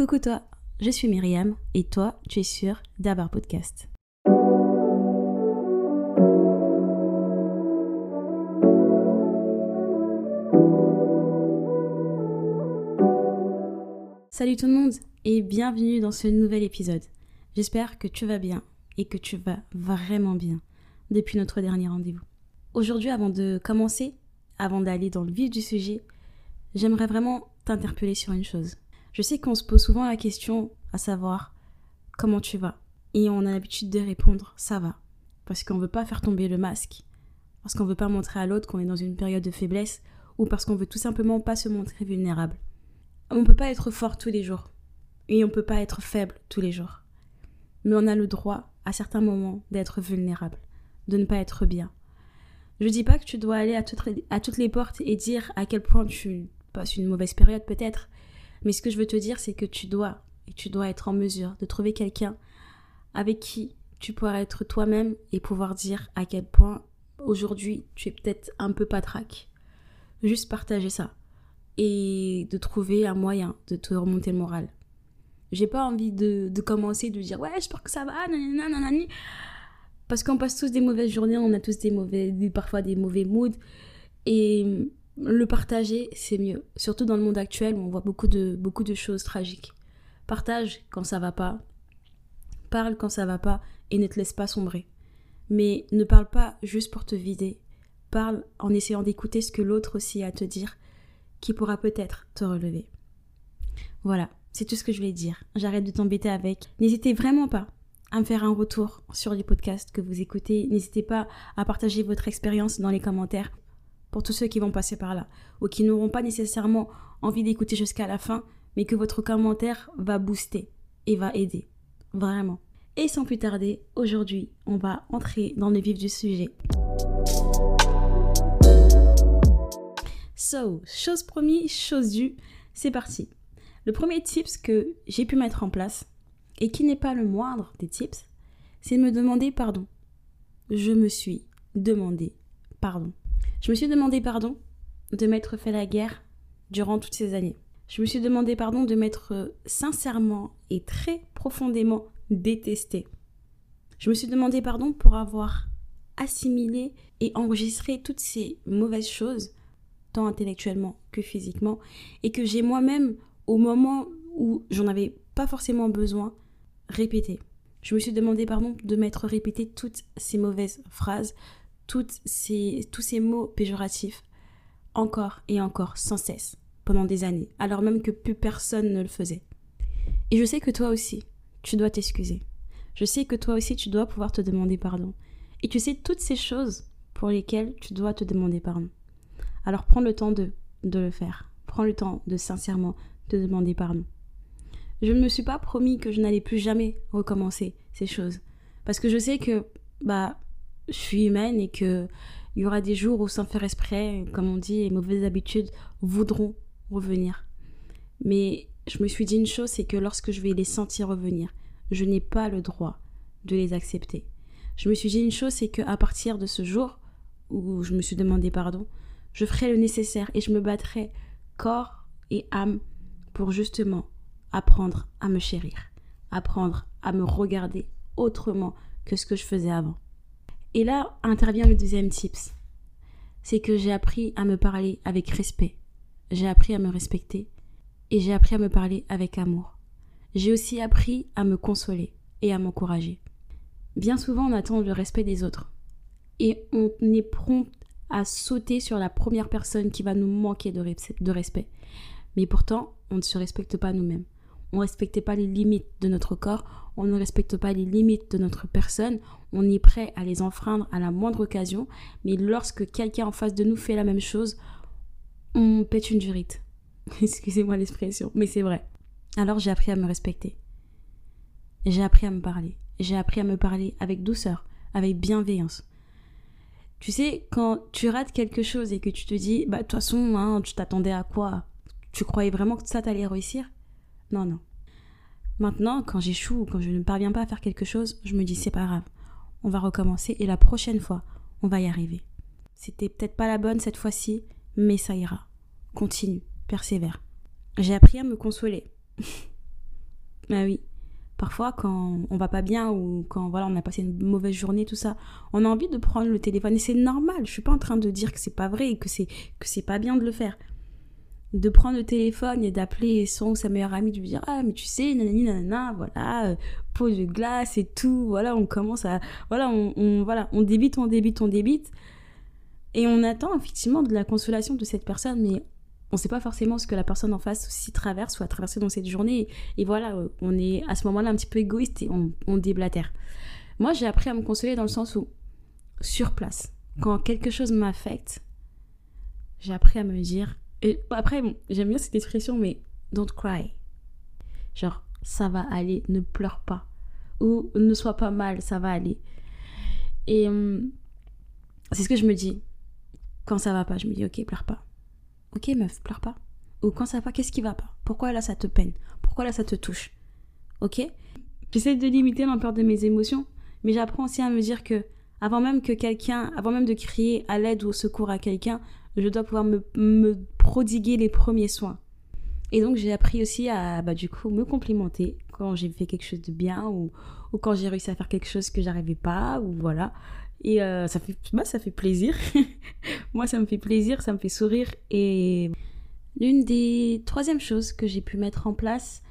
Coucou toi, je suis Myriam et toi, tu es sur Dabar Podcast. Salut tout le monde et bienvenue dans ce nouvel épisode. J'espère que tu vas bien et que tu vas vraiment bien depuis notre dernier rendez-vous. Aujourd'hui, avant de commencer, avant d'aller dans le vif du sujet, j'aimerais vraiment t'interpeller sur une chose. Je sais qu'on se pose souvent la question à savoir comment tu vas? Et on a l'habitude de répondre ça va. Parce qu'on ne veut pas faire tomber le masque. Parce qu'on ne veut pas montrer à l'autre qu'on est dans une période de faiblesse. Ou parce qu'on veut tout simplement pas se montrer vulnérable. On ne peut pas être fort tous les jours. Et on ne peut pas être faible tous les jours. Mais on a le droit, à certains moments, d'être vulnérable. De ne pas être bien. Je dis pas que tu dois aller à toutes les portes et dire à quel point tu passes une mauvaise période peut-être. Mais ce que je veux te dire, c'est que tu dois, et tu dois être en mesure de trouver quelqu'un avec qui tu pourras être toi-même et pouvoir dire à quel point aujourd'hui tu es peut-être un peu patraque. Juste partager ça et de trouver un moyen de te remonter le moral. J'ai pas envie de, de, commencer, de dire ouais, j'espère que ça va, nanana, nanana. Parce qu'on passe tous des mauvaises journées, on a tous des mauvais, parfois des mauvais moods. Et le partager, c'est mieux. Surtout dans le monde actuel où on voit beaucoup de, choses tragiques. Partage quand ça va pas. Parle quand ça va pas et ne te laisse pas sombrer. Mais ne parle pas juste pour te vider. Parle en essayant d'écouter ce que l'autre aussi a à te dire, qui pourra peut-être te relever. Voilà, c'est tout ce que je voulais dire. J'arrête de t'embêter avec. N'hésitez vraiment pas à me faire un retour sur les podcasts que vous écoutez. N'hésitez pas à partager votre expérience dans les commentaires pour tous ceux qui vont passer par là, ou qui n'auront pas nécessairement envie d'écouter jusqu'à la fin, mais que votre commentaire va booster et va aider. Vraiment. Et sans plus tarder, aujourd'hui, on va entrer dans le vif du sujet. So, chose promise, chose due, c'est parti. Le premier tips que j'ai pu mettre en place, et qui n'est pas le moindre des tips, c'est de me demander pardon. Je me suis demandé pardon. Je me suis demandé pardon de m'être fait la guerre durant toutes ces années. Je me suis demandé pardon de m'être euh, sincèrement et très profondément détesté. Je me suis demandé pardon pour avoir assimilé et enregistré toutes ces mauvaises choses, tant intellectuellement que physiquement, et que j'ai moi-même, au moment où j'en avais pas forcément besoin, répété. Je me suis demandé pardon de m'être répété toutes ces mauvaises phrases, ces, tous ces mots péjoratifs encore et encore sans cesse pendant des années, alors même que plus personne ne le faisait. Et je sais que toi aussi, tu dois t'excuser. Je sais que toi aussi, tu dois pouvoir te demander pardon. Et tu sais toutes ces choses pour lesquelles tu dois te demander pardon. Alors prends le temps de, de le faire. Prends le temps de sincèrement te demander pardon. Je ne me suis pas promis que je n'allais plus jamais recommencer ces choses. Parce que je sais que, bah, je suis humaine et que il y aura des jours où sans faire exprès, comme on dit, les mauvaises habitudes voudront revenir. Mais je me suis dit une chose, c'est que lorsque je vais les sentir revenir, je n'ai pas le droit de les accepter. Je me suis dit une chose, c'est qu'à partir de ce jour où je me suis demandé pardon, je ferai le nécessaire et je me battrai corps et âme pour justement apprendre à me chérir, apprendre à me regarder autrement que ce que je faisais avant. Et là intervient le deuxième tips. C'est que j'ai appris à me parler avec respect. J'ai appris à me respecter. Et j'ai appris à me parler avec amour. J'ai aussi appris à me consoler et à m'encourager. Bien souvent, on attend le respect des autres. Et on est prompt à sauter sur la première personne qui va nous manquer de, respect. Mais pourtant, on ne se respecte pas nous-mêmes on ne respecte pas les limites de notre corps, on ne respecte pas les limites de notre personne, on est prêt à les enfreindre à la moindre occasion, mais lorsque quelqu'un en face de nous fait la même chose, on pète une durite. Excusez-moi l'expression, mais c'est vrai. Alors j'ai appris à me respecter. J'ai appris à me parler. J'ai appris à me parler avec douceur, avec bienveillance. Tu sais, quand tu rates quelque chose et que tu te dis, bah de toute façon, hein, tu t'attendais à quoi? Tu croyais vraiment que ça t'allait réussir? Non, non. Maintenant, quand j'échoue ou quand je ne parviens pas à faire quelque chose, je me dis c'est pas grave. On va recommencer et la prochaine fois, on va y arriver. C'était peut-être pas la bonne cette fois-ci, mais ça ira. Continue, persévère. J'ai appris à me consoler. Ah oui. Parfois, quand on va pas bien ou quand voilà, on a passé une mauvaise journée, tout ça, on a envie de prendre le téléphone et c'est normal. Je suis pas en train de dire que c'est pas vrai et que c'est que c'est pas bien de le faire. De prendre le téléphone et d'appeler son ou sa meilleure amie, de lui dire ah mais tu sais nanani nanana voilà euh, pot de glace et tout voilà on commence à voilà on, on voilà on débite on débite on débite et on attend effectivement de la consolation de cette personne mais on ne sait pas forcément ce que la personne en face aussi traverse ou a traversé dans cette journée. Et, voilà, euh, on est à ce moment-là un petit peu égoïste et on, on déblatère. Moi, j'ai appris à me consoler dans le sens où, sur place, quand quelque chose m'affecte, j'ai appris à me dire. Et après, j'aime bien cette expression, mais don't cry. Genre, ça va aller, ne pleure pas. Ou ne sois pas mal, ça va aller. Et hum, c'est ce que je me dis. Quand ça va pas, je me dis, ok, pleure pas Ok meuf, pleure pas. Ou quand ça va pas, qu'est-ce qui va pas? Pourquoi là ça te peine? Pourquoi là ça te touche? Ok? J'essaie de limiter l'ampleur de mes émotions, mais j'apprends aussi à me dire que avant même que quelqu'un, avant même de crier à l'aide ou au secours à quelqu'un, je dois pouvoir me, prodiguer les premiers soins. Et donc j'ai appris aussi à bah, du coup me complimenter quand j'ai fait quelque chose de bien ou, quand j'ai réussi à faire quelque chose que j'arrivais pas ou voilà. Et euh, ça, fait, bah, ça fait plaisir. Moi, ça me fait plaisir, ça me fait sourire. Et l'une des troisièmes choses que j'ai pu mettre en place,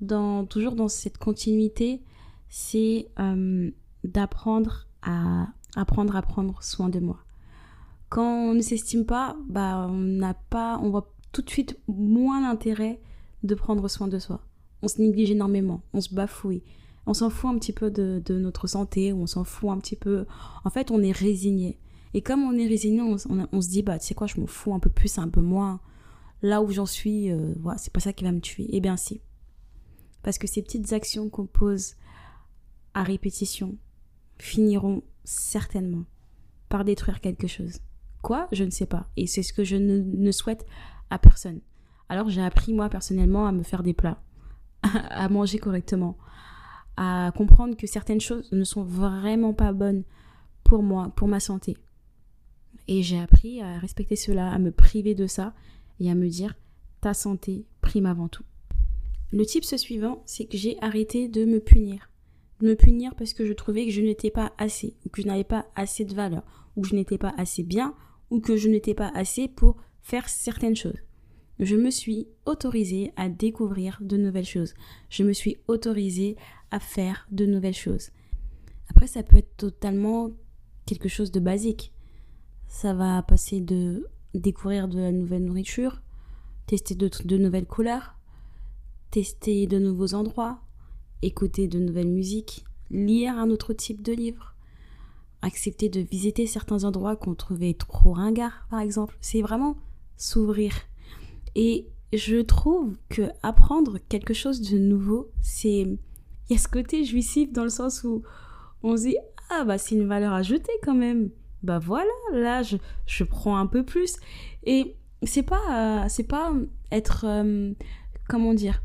dans, toujours dans cette continuité, c'est euh, d'apprendre à apprendre à prendre soin de moi. Quand on ne s'estime pas, bah, on n'a pas, on voit tout de suite moins l'intérêt de prendre soin de soi. On se néglige énormément, on se bafouille, on s'en fout un petit peu de, notre santé, on s'en fout un petit peu. En fait, on est résigné. Et comme on est résigné, on, se dit, bah, tu sais quoi, je me fous un peu plus, un peu moins. Là où j'en suis, euh, voilà, c'est pas ça qui va me tuer. Eh bien, si. Parce que ces petites actions qu'on pose à répétition finiront certainement par détruire quelque chose. Quoi Je ne sais pas. Et c'est ce que je ne, ne souhaite à personne. Alors j'ai appris moi personnellement à me faire des plats, à manger correctement, à comprendre que certaines choses ne sont vraiment pas bonnes pour moi, pour ma santé. Et j'ai appris à respecter cela, à me priver de ça et à me dire ta santé prime avant tout. Le type suivant, c'est que j'ai arrêté de me punir. De me punir parce que je trouvais que je n'étais pas assez, ou que je n'avais pas assez de valeur, ou que je n'étais pas assez bien, ou que je n'étais pas assez pour faire certaines choses je me suis autorisée à découvrir de nouvelles choses. Je me suis autorisée à faire de nouvelles choses. Après, ça peut être totalement quelque chose de basique. Ça va passer de découvrir de la nouvelle nourriture, tester de, de nouvelles couleurs, tester de nouveaux endroits, écouter de nouvelles musiques, lire un autre type de livre, accepter de visiter certains endroits qu'on trouvait trop ringards, par exemple. C'est vraiment s'ouvrir et je trouve que apprendre quelque chose de nouveau, c'est il y a ce côté jouissif dans le sens où on se dit ah bah c'est une valeur ajoutée quand même. Bah voilà, là je, je prends un peu plus et c'est pas c'est pas être euh, comment dire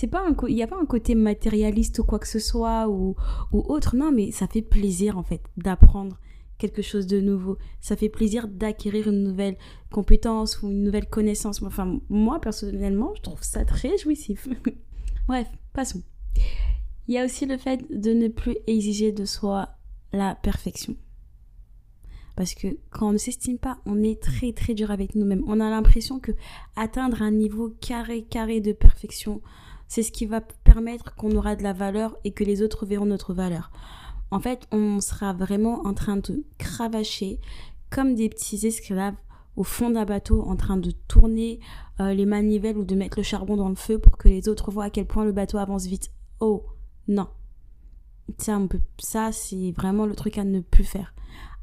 c'est pas un il n'y a pas un côté matérialiste ou quoi que ce soit ou, ou autre non mais ça fait plaisir en fait d'apprendre quelque chose de nouveau. Ça fait plaisir d'acquérir une nouvelle compétence ou une nouvelle connaissance. Enfin, moi, personnellement, je trouve ça très jouissif. Bref, passons. Il y a aussi le fait de ne plus exiger de soi la perfection. Parce que quand on ne s'estime pas, on est très très dur avec nous-mêmes. On a l'impression que atteindre un niveau carré carré de perfection, c'est ce qui va permettre qu'on aura de la valeur et que les autres verront notre valeur en fait, on sera vraiment en train de cravacher comme des petits esclaves au fond d'un bateau en train de tourner euh, les manivelles ou de mettre le charbon dans le feu pour que les autres voient à quel point le bateau avance vite. Oh, non. Ça, ça c'est vraiment le truc à ne plus faire.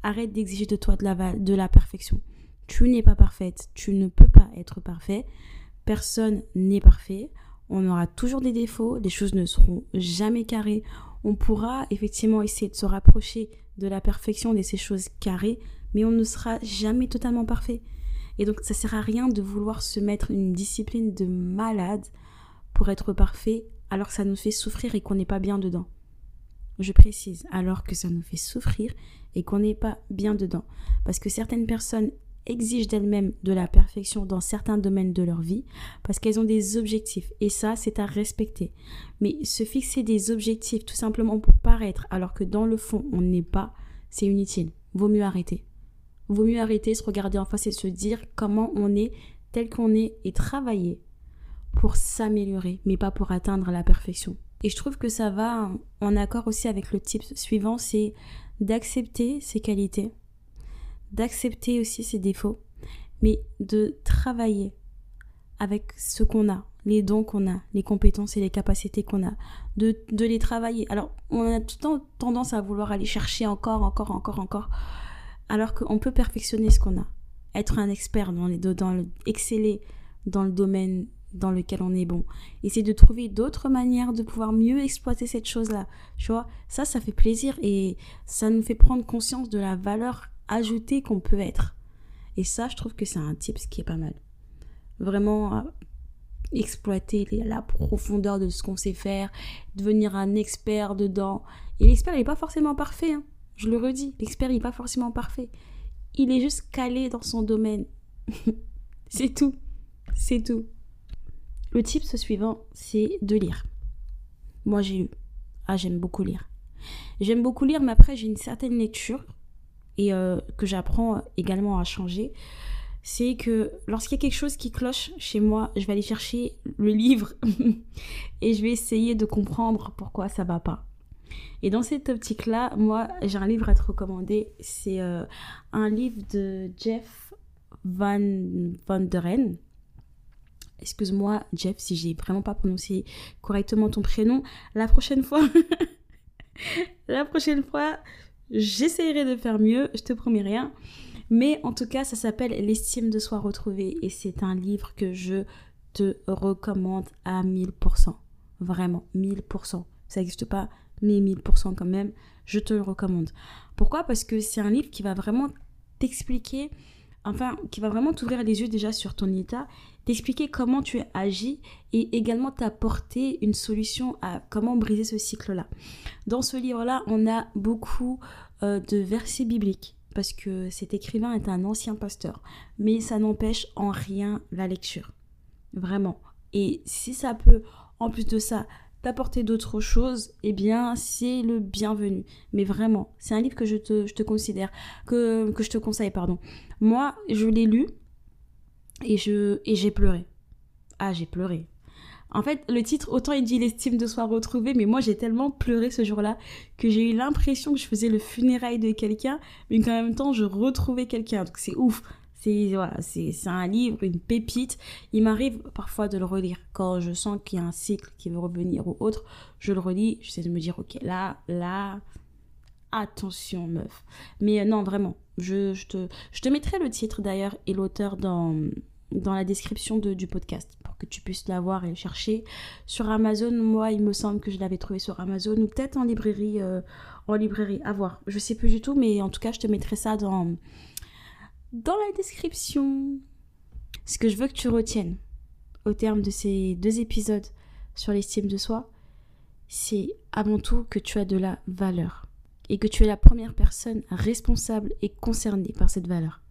Arrête d'exiger de toi de la, de la perfection. Tu n'es pas parfaite, tu ne peux pas être parfait. Personne n'est parfait. On aura toujours des défauts, les choses ne seront jamais carrées, on pourra effectivement essayer de se rapprocher de la perfection de ces choses carrées, mais on ne sera jamais totalement parfait. Et donc ça sert à rien de vouloir se mettre une discipline de malade pour être parfait alors que ça nous fait souffrir et qu'on n'est pas bien dedans. Je précise, alors que ça nous fait souffrir et qu'on n'est pas bien dedans. Parce que certaines personnes exigent d'elles-mêmes de la perfection dans certains domaines de leur vie parce qu'elles ont des objectifs et ça c'est à respecter. Mais se fixer des objectifs tout simplement pour paraître alors que dans le fond on n'est pas, c'est inutile. Vaut mieux arrêter. Vaut mieux arrêter, se regarder en face et se dire comment on est tel qu'on est et travailler pour s'améliorer mais pas pour atteindre la perfection. Et je trouve que ça va en accord aussi avec le type suivant, c'est d'accepter ses qualités, d'accepter aussi ses défauts, mais de travailler avec ce qu'on a, les dons qu'on a, les compétences et les capacités qu'on a, de, les travailler. Alors, on a tout le temps tendance à vouloir aller chercher encore, encore, encore, encore, alors qu'on peut perfectionner ce qu'on a, être un expert dans les exceller dans le domaine dans lequel on est bon. Essayer de trouver d'autres manières de pouvoir mieux exploiter cette chose-là. Tu vois, ça, ça fait plaisir et ça nous fait prendre conscience de la valeur ajoutée qu'on peut être. Et ça, je trouve que c'est un tip qui est pas mal. Vraiment euh, exploiter la profondeur de ce qu'on sait faire, devenir un expert dedans. Et l'expert, il n'est pas forcément parfait. Hein. Je le redis, l'expert, il n'est pas forcément parfait. Il est juste calé dans son domaine. c'est tout. C'est tout. Le type suivant, c'est de lire. Moi, j'ai lu. Ah, j'aime beaucoup lire. J'aime beaucoup lire, mais après, j'ai une certaine lecture et euh, que j'apprends également à changer. C'est que lorsqu'il y a quelque chose qui cloche chez moi, je vais aller chercher le livre et je vais essayer de comprendre pourquoi ça va pas. Et dans cette optique-là, moi, j'ai un livre à te recommander. C'est euh, un livre de Jeff Van, Van Der Excuse-moi, Jeff, si j'ai vraiment pas prononcé correctement ton prénom. La prochaine fois, la prochaine fois, j'essaierai de faire mieux. Je te promets rien. Mais en tout cas, ça s'appelle L'estime de soi retrouvée et c'est un livre que je te recommande à 1000%. Vraiment, 1000%. Ça n'existe pas, mais 1000% quand même, je te le recommande. Pourquoi? Parce que c'est un livre qui va vraiment t'expliquer enfin, qui va vraiment t'ouvrir les yeux déjà sur ton état, t'expliquer comment tu agis et également t'apporter une solution à comment briser ce cycle-là. Dans ce livre-là, on a beaucoup euh, de versets bibliques parce que cet écrivain est un ancien pasteur, mais ça n'empêche en rien la lecture. Vraiment. Et si ça peut, en plus de ça, t'apporter d'autres choses, eh bien, c'est le bienvenu. Mais vraiment, c'est un livre que je te, je te considère, que, que je te conseille, pardon. Moi, je l'ai lu et je et j'ai pleuré. Ah, j'ai pleuré. En fait, le titre, autant il dit l'estime de soi retrouvée, mais moi j'ai tellement pleuré ce jour-là que j'ai eu l'impression que je faisais le funérail de quelqu'un, mais qu'en même temps je retrouvais quelqu'un. Donc c'est ouf. C'est voilà, c'est un livre, une pépite. Il m'arrive parfois de le relire quand je sens qu'il y a un cycle qui veut revenir ou autre. Je le relis, j'essaie de me dire ok là, là, attention meuf. Mais euh, non vraiment, je, te, je te mettrai le titre d'ailleurs et l'auteur dans dans la description de, du podcast pour que tu puisses l'avoir et le chercher sur Amazon. Moi, il me semble que je l'avais trouvé sur Amazon ou peut-être en librairie, euh, en librairie, à voir. Je sais plus du tout, mais en tout cas, je te mettrai ça dans dans la description. Ce que je veux que tu retiennes au terme de ces deux épisodes sur l'estime de soi, c'est avant tout que tu as de la valeur et que tu es la première personne responsable et concernée par cette valeur.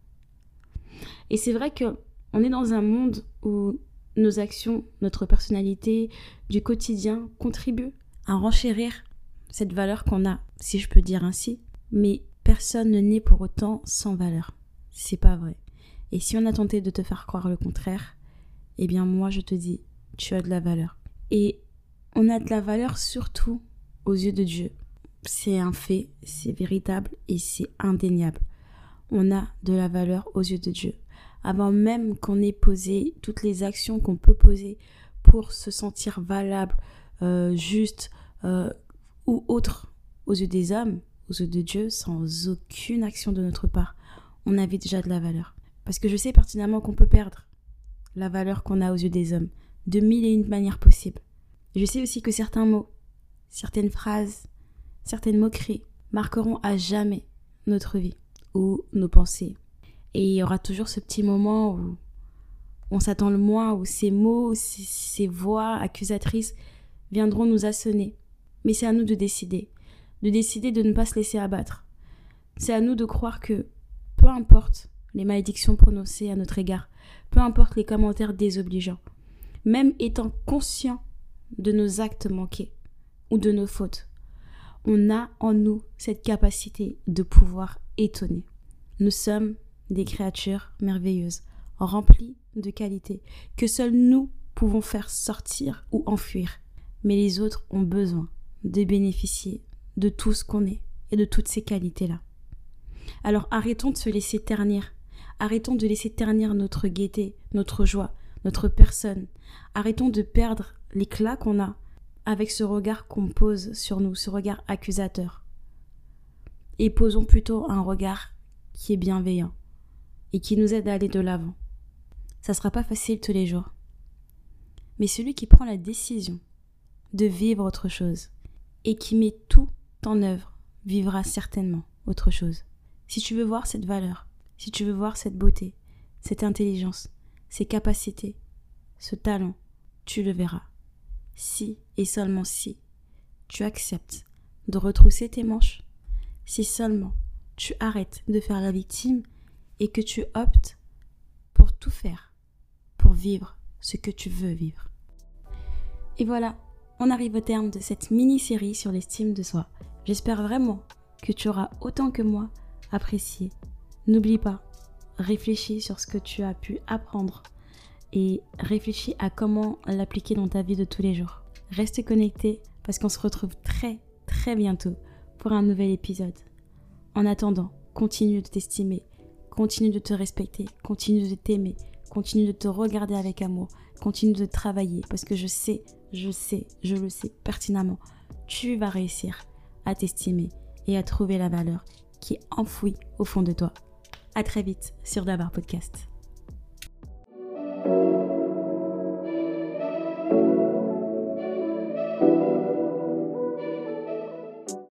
Et c'est vrai que on est dans un monde où nos actions, notre personnalité du quotidien contribuent à renchérir cette valeur qu'on a, si je peux dire ainsi. Mais personne ne naît pour autant sans valeur c'est pas vrai. Et si on a tenté de te faire croire le contraire, eh bien moi je te dis, tu as de la valeur. Et on a de la valeur surtout aux yeux de Dieu. C'est un fait, c'est véritable et c'est indéniable. On a de la valeur aux yeux de Dieu. Avant même qu'on ait posé toutes les actions qu'on peut poser pour se sentir valable, euh, juste euh, ou autre aux yeux des hommes, aux yeux de Dieu, sans aucune action de notre part on avait déjà de la valeur. Parce que je sais pertinemment qu'on peut perdre la valeur qu'on a aux yeux des hommes, de mille et une manières possibles. Je sais aussi que certains mots, certaines phrases, certaines moqueries marqueront à jamais notre vie ou nos pensées. Et il y aura toujours ce petit moment où on s'attend le moins, où ces mots, ces, voix accusatrices viendront nous assonner. Mais c'est à nous de décider, de décider de ne pas se laisser abattre. C'est à nous de croire que peu importe les malédictions prononcées à notre égard, peu importe les commentaires désobligeants, même étant conscient de nos actes manqués ou de nos fautes, on a en nous cette capacité de pouvoir étonner. Nous sommes des créatures merveilleuses, remplies de qualités, que seuls nous pouvons faire sortir ou enfuir. Mais les autres ont besoin de bénéficier de tout ce qu'on est et de toutes ces qualités-là. Alors arrêtons de se laisser ternir. Arrêtons de laisser ternir notre gaieté, notre joie, notre personne. Arrêtons de perdre l'éclat qu'on a avec ce regard qu'on pose sur nous, ce regard accusateur. Et posons plutôt un regard qui est bienveillant et qui nous aide à aller de l'avant. Ça sera pas facile tous les jours. Mais celui qui prend la décision de vivre autre chose et qui met tout en œuvre vivra certainement autre chose. Si tu veux voir cette valeur, si tu veux voir cette beauté, cette intelligence, ces capacités, ce talent, tu le verras. Si et seulement si tu acceptes de retrousser tes manches, si seulement tu arrêtes de faire la victime et que tu optes pour tout faire, pour vivre ce que tu veux vivre. Et voilà, on arrive au terme de cette mini-série sur l'estime de soi. J'espère vraiment que tu auras autant que moi apprécié. N'oublie pas, réfléchis sur ce que tu as pu apprendre et réfléchis à comment l'appliquer dans ta vie de tous les jours. Reste connecté parce qu'on se retrouve très très bientôt pour un nouvel épisode. En attendant, continue de t'estimer, continue de te respecter, continue de t'aimer, continue de te regarder avec amour, continue de travailler parce que je sais, je sais, je le sais pertinemment, tu vas réussir à t'estimer et à trouver la valeur qui est enfouie au fond de toi. À très vite sur Dabar Podcast.